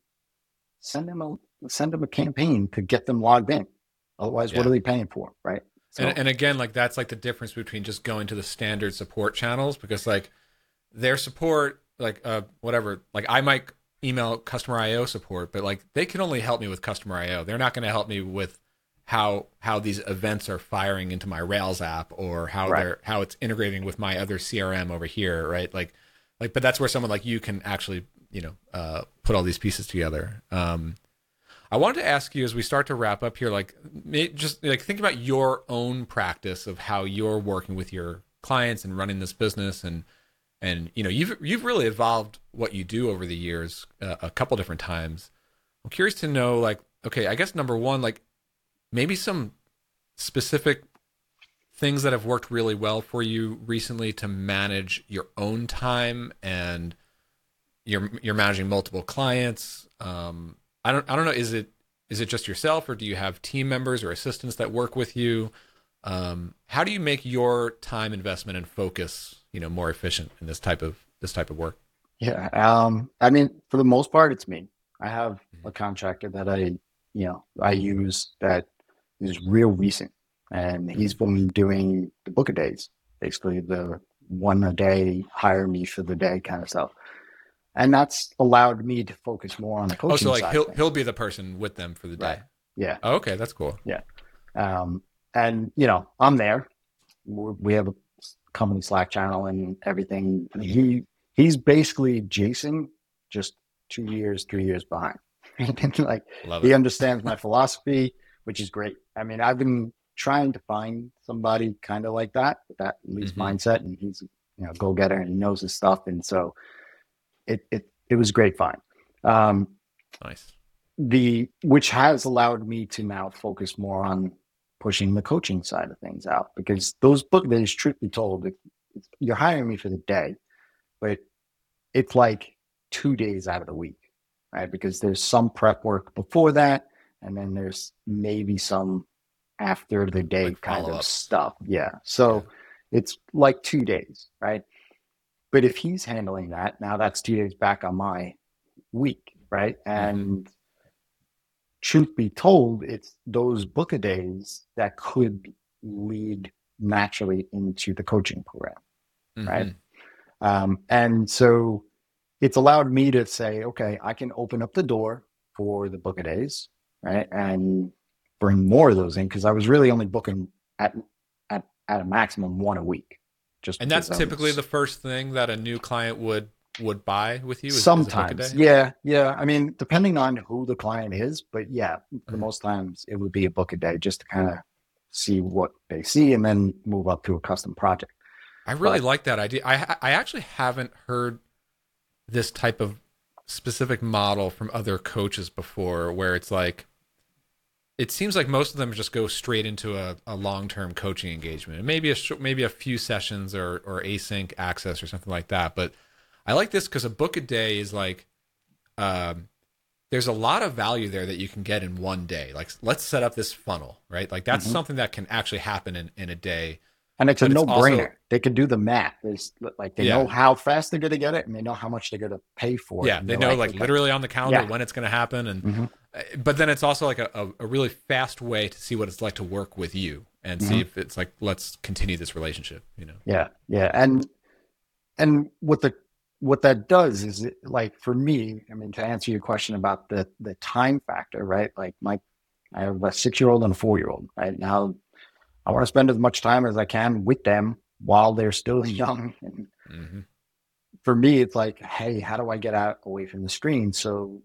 Send them a send them a campaign to get them logged in. Otherwise, yeah. what are they paying for, right? So, and, and again, like that's like the difference between just going to the standard support channels because like their support, like uh whatever, like I might email Customer.io support, but like they can only help me with Customer.io. They're not going to help me with how how these events are firing into my Rails app or how right. they're how it's integrating with my other CRM over here, right? Like like but that's where someone like you can actually, you know, uh put all these pieces together. Um I wanted to ask you as we start to wrap up here, like just like think about your own practice of how you're working with your clients and running this business, and and you know you've you've really evolved what you do over the years uh, a couple different times. I'm curious to know, like, okay, I guess number one, like maybe some specific things that have worked really well for you recently to manage your own time and you're you're managing multiple clients um, I don't I don't know. Is it is it just yourself, or do you have team members or assistants that work with you? Um, how do you make your time investment and focus, you know, more efficient in this type of this type of work? Yeah. Um, I mean, for the most part, it's me. I have a contractor that I, you know, I use that is real recent, and he's been doing the book of days, basically the one a day, hire me for the day kind of stuff, and that's allowed me to focus more on the coaching. Oh, so like he'll he'll be the person with them for the day. Right. yeah. Oh, okay, that's cool. Yeah. Um, and you know, I'm there. We're, we have a company Slack channel and everything. He he's basically Jason, just two years, three years behind. like Love he it. understands my philosophy, which is great. I mean, I've been trying to find somebody kind of like that, that at least Mhm. mindset, and he's you know go getter and he knows his stuff, and so it it it was great fun. Um, Nice. the which has allowed me to now focus more on pushing the coaching side of things out because those book days, truth be told, if you're hiring me for the day, but it's like two days out of the week, right? Because there's some prep work before that, and then there's maybe some after the day Like kind of follow-ups. stuff. Yeah. So it's like two days, right? But if he's handling that, now that's two days back on my week, right? And truth be told, it's those book a days that could lead naturally into the coaching program. Right. Mhm. Um, and so it's allowed me to say, okay, I can open up the door for the book a days, right? And bring more of those in because I was really only booking at, at, at a maximum one a week. Just And that's typically the first thing that a new client would would buy with you. Is, is a book a Sometimes, day? yeah, yeah. I mean, depending on who the client is, but yeah, for Mhm. most times it would be a book a day just to kind of see what they see and then move up to a custom project. I really But- like that idea. I I actually haven't heard this type of specific model from other coaches before, where it's like it seems like most of them just go straight into a, a long term coaching engagement, maybe a maybe a few sessions or or async access or something like that. But I like this because a book a day is like. Um, there's a lot of value there that you can get in one day. Like, let's set up this funnel, right? Like, that's Mhm. something that can actually happen in, in a day. And it's a But it's no brainer. also- they can do the math. There's like they Yeah. know how fast they're going to get it, and they know how much they're going to pay for it. yeah they know like, okay. literally on the calendar Yeah. when it's going to happen and Mhm. But then it's also like a, a, really fast way to see what it's like to work with you and see Mhm. if it's like let's continue this relationship you know Yeah, yeah, and and what the what that does is it, like for me. I mean, to answer your question about the the time factor, right? Like my, I have a six year old and a four year old. Right now, I want to spend as much time as I can with them while they're still young. And hmm for me, it's like, hey, how do I get out away from the screen? So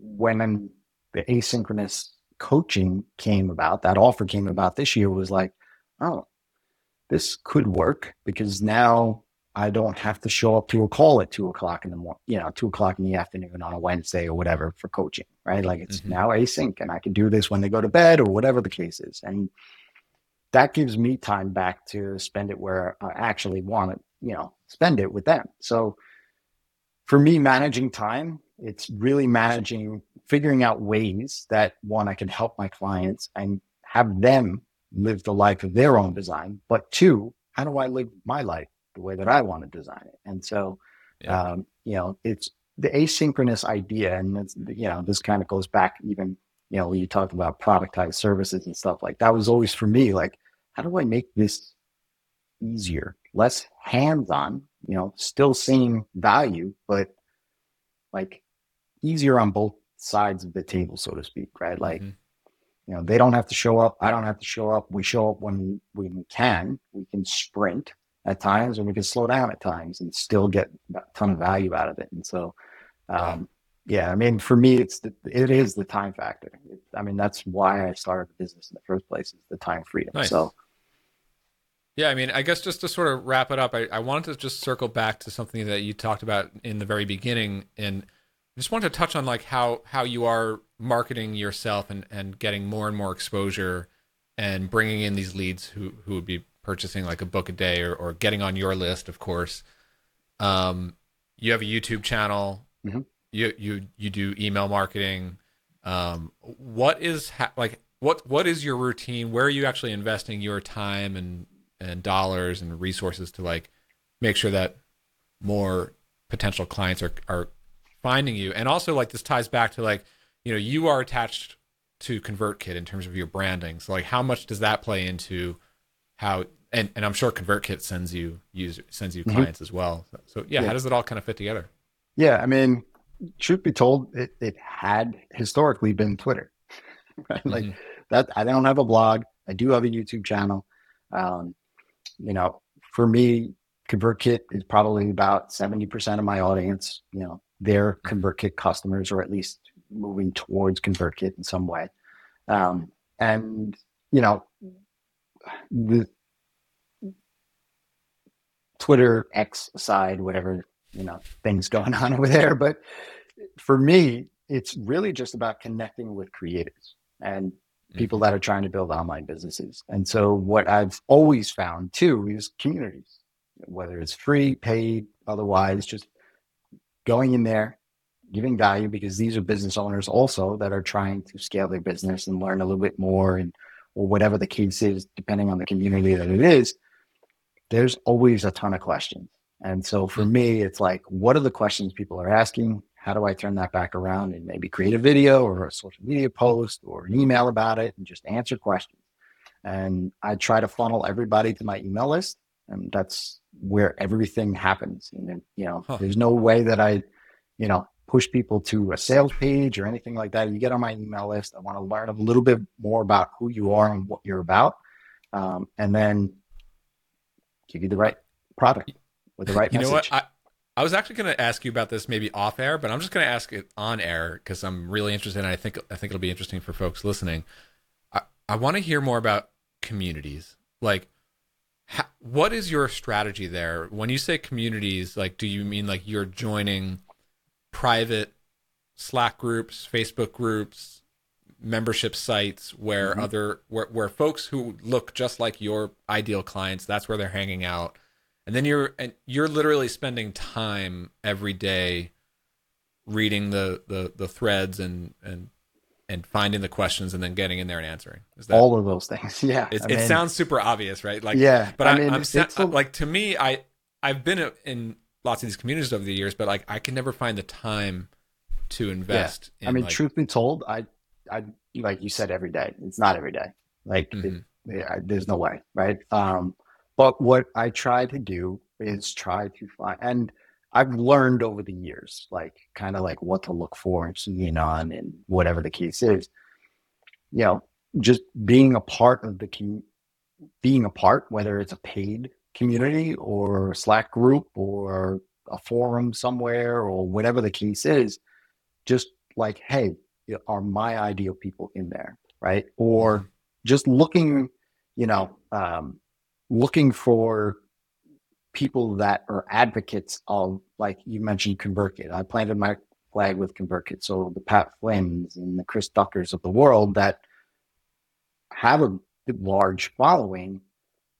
when I'm, the asynchronous coaching came about, that offer came about this year was like, oh, this could work because now I don't have to show up to a call at two o'clock in the morning, you know, two o'clock in the afternoon on a Wednesday or whatever for coaching, right? Like it's Mhm. now async and I can do this when they go to bed or whatever the case is. And that gives me time back to spend it where I actually want to, you know, spend it with them. So for me, managing time, it's really managing, figuring out ways that one, I can help my clients and have them live the life of their own design. But two, how do I live my life the way that I want to design it? And so, Yeah. um, you know, it's the asynchronous idea. And it's, you know, this kind of goes back even, you know, when you talk about productized services and stuff like that was always for me, like, how do I make this easier, less hands on, you know, still seeing value, but like easier on both sides of the table, so to speak, right? Like, Mhm. you know, they don't have to show up. I don't have to show up. We show up when when we can. We can sprint at times and we can slow down at times and still get a ton of value out of it. And so, um, yeah, I mean, for me, it's the, it is the time factor. It, I mean, that's why I started the business in the first place is the time freedom. Nice. So, yeah i mean i guess just to sort of wrap it up I, I wanted to just circle back to something that you talked about in the very beginning and just wanted to touch on like how how you are marketing yourself and and getting more and more exposure and bringing in these leads who who would be purchasing like a book a day or, or getting on your list of course. Um you have a youtube channel. Mhm. you you you do email marketing. Um what is ha- like what what is your routine? Where are you actually investing your time and and dollars and resources to like make sure that more potential clients are are finding you. And also like this ties back to like, you know, you are attached to ConvertKit in terms of your branding. So like how much does that play into how and, and I'm sure ConvertKit sends you user sends you mm-hmm. clients as well. So, so yeah, yeah, how does it all kind of fit together? Yeah, I mean, truth be told, it, it had historically been Twitter. right? Like mm-hmm. that I don't have a blog. I do have a YouTube channel. Um, you know, for me, ConvertKit is probably about 70% of my audience. You know, they're mm-hmm. ConvertKit customers or at least moving towards ConvertKit in some way. Um, and, you know, the Twitter X side, whatever, you know, things going on over there. But for me, it's really just about connecting with creators and people mm-hmm. that are trying to build online businesses. And so what I've always found too is communities, whether it's free, paid, otherwise, just going in there, giving value because these are business owners also that are trying to scale their business and learn a little bit more and or whatever the case is, depending on the community that it is, there's always a ton of questions. And so for me, it's like, what are the questions people are asking? How do I turn that back around and maybe create a video or a social media post or an email about it and just answer questions? And I try to funnel everybody to my email list. And that's where everything happens. And, you know, huh. there's no way that I, you know, push people to a sales page or anything like that. You get on my email list. I want to learn a little bit more about who you are and what you're about. Um, and then give you the right product with the right you message. know what? I, I was actually going to ask you about this maybe off air, but I'm just going to ask it on air because I'm really interested. And I think I think it'll be interesting for folks listening. I, I want to hear more about communities. Like, what is your strategy there? When you say communities, like, do you mean like you're joining private Slack groups, Facebook groups, membership sites where mm-hmm. other where, where folks who look just like your ideal clients, that's where they're hanging out. And then you're and you're literally spending time every day reading the the the threads and and and finding the questions and then getting in there and answering. Is that all of those things? Yeah, it, mean, it sounds super obvious, right? Like, yeah, but I, mean, I'm, I'm like to me, I I've been in lots of these communities over the years, but like I can never find the time to invest. Yeah. In, I mean, like, truth be told, I, I, like you said, every day. It's not every day. Like, mm-hmm. it, yeah, there's no way, right? Um, but what I try to do is try to find, and I've learned over the years, like kind of like what to look for and keying on, and whatever the case is. You know, just being a part of the community, being a part, whether it's a paid community or Slack group or a forum somewhere or whatever the case is, just like, hey, are my ideal people in there, right? Or mm-hmm. just looking, you know, um, looking for people that are advocates of, like you mentioned, ConvertKit. I planted my flag with ConvertKit. So the Pat Flynn's and the Chris Duckers of the world that have a large following.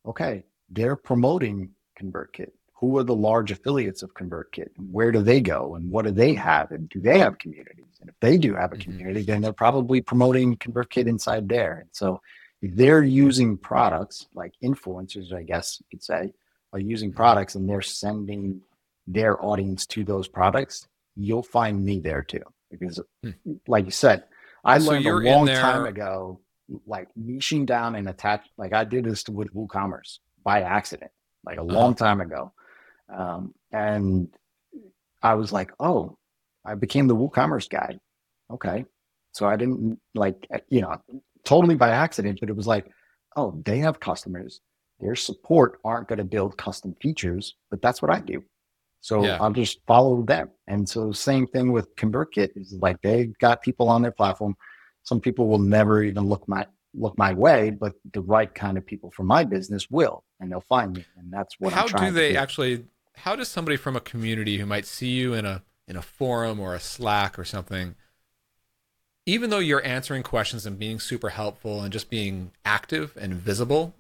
Okay, they're promoting ConvertKit. Who are the large affiliates of ConvertKit? Where do they go? And what do they have? And do they have communities? And if they do have a mm-hmm. community, then they're probably promoting ConvertKit inside there. And so they're using products like influencers, I guess you could say, are using products and they're sending their audience to those products. You'll find me there too. Because, hmm. like you said, I so learned a long there... time ago, like niching down and attach. Like I did this with WooCommerce by accident, like a uh-huh. long time ago. Um, and I was like, oh, I became the WooCommerce guy. Okay. So I didn't like, eh, you know, totally by accident, but it was like, oh, they have customers. Their support aren't going to build custom features, but that's what I do. So yeah. I'll just follow them. And so same thing with ConvertKit is like they got people on their platform. Some people will never even look my look my way, but the right kind of people for my business will, and they'll find me, and that's what. How do they do. actually? How does somebody from a community who might see you in a in a forum or a Slack or something, even though you're answering questions and being super helpful and just being active and visible,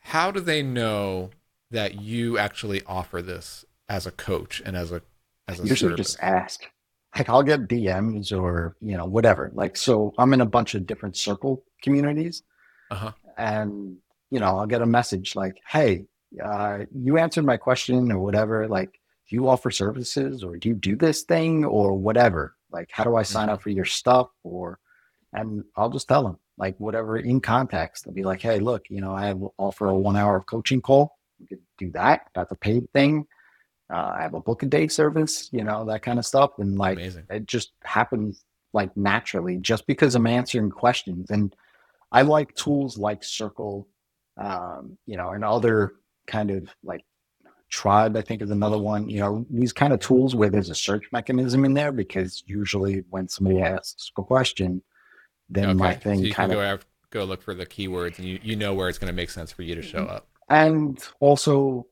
how do they know that you actually offer this as a coach and as a as a usually service? just ask like I'll get DMs or you know whatever. Like so, I'm in a bunch of different circle communities, uh-huh. and you know I'll get a message like, "Hey, uh, you answered my question or whatever. Like, do you offer services or do you do this thing or whatever? Like, how do I sign mm-hmm. up for your stuff? Or, and I'll just tell them like whatever in context. They'll be like, hey, look, you know, I offer a one hour of coaching call. You could do that. That's a paid thing. Uh, I have a book a day service, you know, that kind of stuff. And like, Amazing. it just happens like naturally just because I'm answering questions. And I like tools like Circle, um, you know, and other kind of like Tribe, I think is another one. You know, these kind of tools where there's a search mechanism in there because usually when somebody asks a question, then okay. my thing so kind of go, go look for the keywords and you, you know where it's going to make sense for you to show up. And also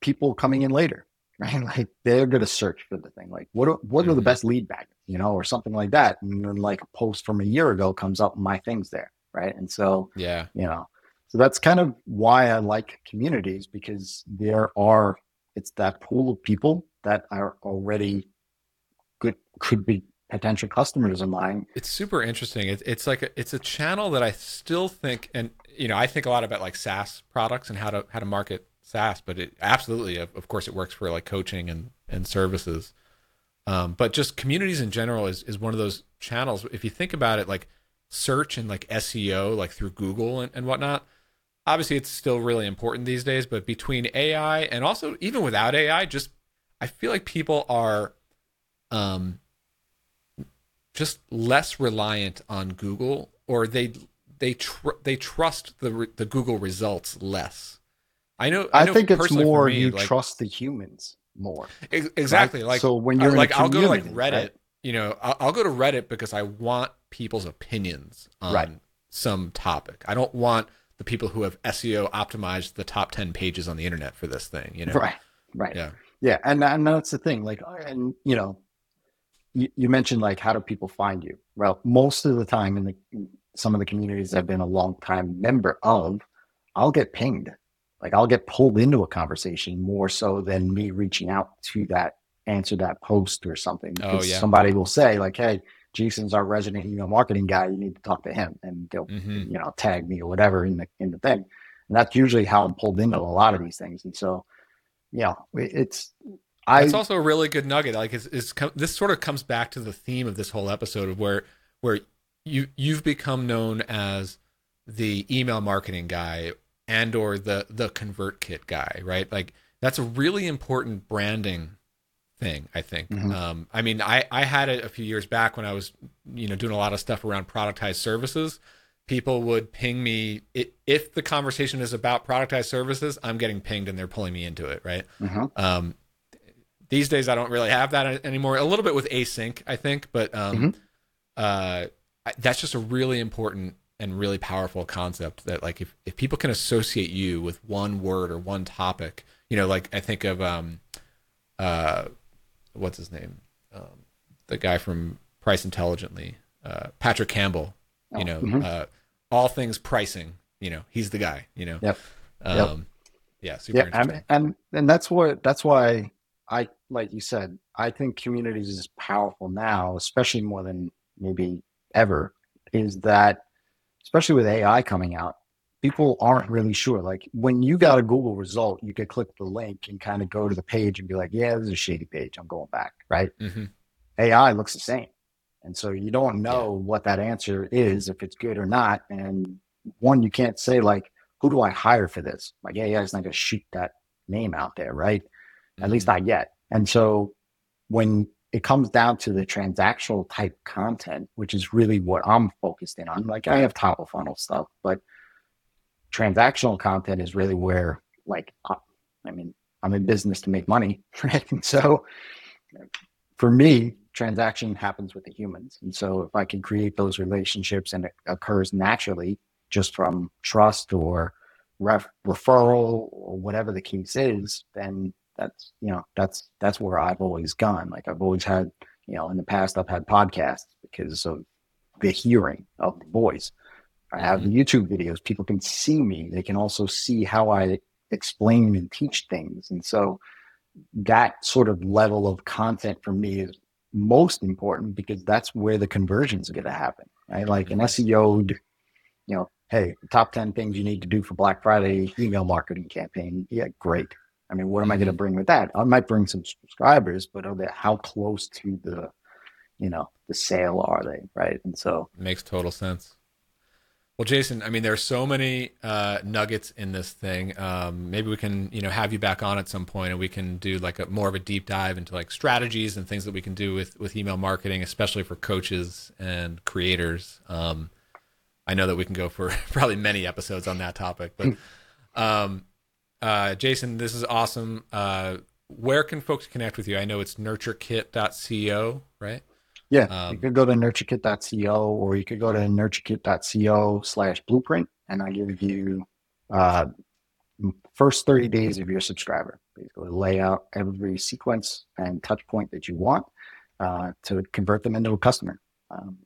people coming in later, right? Like they're going to search for the thing. Like what are, what mm-hmm. are the mm-hmm. best lead you know, or something like that. And then like a post from a year ago comes up, my things there, right? And so yeah, you know, so that's kind of why I like communities because there are it's that pool of people that are already good could be potential customers of mine. It's super interesting. It's, it's like a, it's a channel that I still think, and you know, I think a lot about like SaaS products and how to how to market SaaS, but it absolutely, of, of course, it works for like coaching and and services. Um, but just communities in general is is one of those channels. If you think about it, like search and like SEO, like through Google and, and whatnot obviously it's still really important these days, but between AI and also even without AI, just I feel like people are um just less reliant on Google or they they tr- they trust the the Google results less. I know I, know think it's more me, you like, trust the humans more. exactly. Right? Like so when you're like I'll go to like Reddit, right? you know, I'll, I'll, go to Reddit because I want people's opinions on right. some topic. I don't want the people who have SEO optimized the top 10 pages on the internet for this thing, you know? Right. Right. Yeah. Yeah. And, and that's the thing. Like, and, you know, you, you mentioned like, how do people find you? Well, most of the time in the, some of the communities I've been a long time member of, I'll get pinged. Like I'll get pulled into a conversation more so than me reaching out to that answer that post or something. Oh, yeah. Somebody will say like, Hey, Jason's our resident email marketing guy. You need to talk to him, and they'll mm-hmm. you know tag me or whatever in the in the thing. And that's usually how I'm pulled into a lot of these things. And so, you know, it's. It's also a really good nugget. Like, it's, it's this sort of comes back to the theme of this whole episode of where where you you've become known as the email marketing guy and or the the ConvertKit guy, right? Like that's a really important branding thing i think mm-hmm. um, i mean I, I had it a few years back when i was you know doing a lot of stuff around productized services people would ping me it, if the conversation is about productized services i'm getting pinged and they're pulling me into it right mm-hmm. um, these days i don't really have that anymore a little bit with async i think but um, mm-hmm. uh, that's just a really important and really powerful concept that like if, if people can associate you with one word or one topic you know like i think of um uh what's his name, um, the guy from Price Intelligently, uh, Patrick Campbell. You oh, know, mm-hmm. uh, all things pricing. You know, he's the guy. You know. Yep. Um, yep. Yeah. Super yeah, and, and and that's what that's why I like you said. I think communities is powerful now, especially more than maybe ever. Is that especially with AI coming out, people aren't really sure. Like when you got a Google result, you could click the link and kind of go to the page and be like, yeah, this is a shady page. I'm going back. Right. Mm-hmm. AI looks the same. And so you don't know yeah. what that answer is, if it's good or not. And one, you can't say like, who do I hire for this? Like AI is not going to shoot that name out there. Right. Mm-hmm. At least mm-hmm. not yet. And so when it comes down to the transactional type content, which is really what I'm focused in on. Like I have top of funnel stuff, but transactional content is really where like i mean i'm in business to make money right and so for me transaction happens with the humans and so if i can create those relationships and it occurs naturally just from trust or ref- referral or whatever the case is then that's you know that's that's where i've always gone like i've always had you know in the past i've had podcasts because of the hearing of the voice I have mm-hmm. YouTube videos. People can see me. They can also see how I explain and teach things. And so that sort of level of content for me is most important because that's where the conversions are going to happen. Right? Like an SEO'd you know, hey, top 10 things you need to do for Black Friday email marketing campaign. Yeah, great. I mean, what am I going to bring with that? I might bring some subscribers, but are they, how close to the, you know, the sale are they? Right. And so makes total sense. Well, Jason, I mean, there's so many uh, nuggets in this thing. Um, maybe we can, you know, have you back on at some point, and we can do like a more of a deep dive into like strategies and things that we can do with with email marketing, especially for coaches and creators. Um, I know that we can go for probably many episodes on that topic, but um, uh, Jason, this is awesome. Uh, where can folks connect with you? I know it's nurturekit.co, right? Yeah, um, you could go to nurturekit.co or you could go to nurturekit.co slash blueprint, and I give you uh, first 30 days of your subscriber. Basically, lay out every sequence and touch point that you want uh, to convert them into a customer. Um,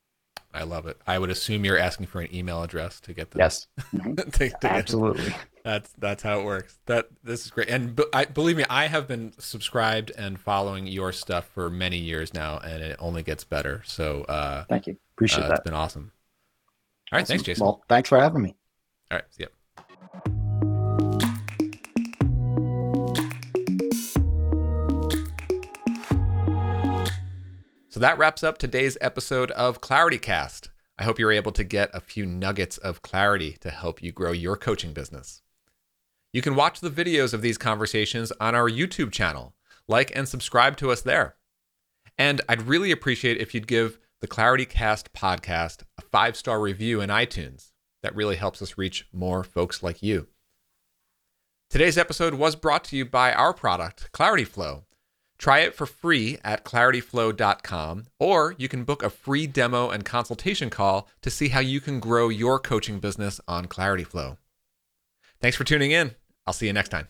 I love it. I would assume you're asking for an email address to get them. Yes, to, to absolutely. That's that's how it works. That this is great, and I believe me, I have been subscribed and following your stuff for many years now, and it only gets better. So uh, thank you, appreciate uh, that. It's been awesome. All right, awesome. thanks, Jason. Well, thanks for having me. All right, see that wraps up today's episode of ClarityCast. I hope you're able to get a few nuggets of clarity to help you grow your coaching business. You can watch the videos of these conversations on our YouTube channel. Like and subscribe to us there. And I'd really appreciate if you'd give the ClarityCast podcast a five star review in iTunes. That really helps us reach more folks like you. Today's episode was brought to you by our product, Clarityflow. Try it for free at clarityflow.com, or you can book a free demo and consultation call to see how you can grow your coaching business on ClarityFlow. Thanks for tuning in. I'll see you next time.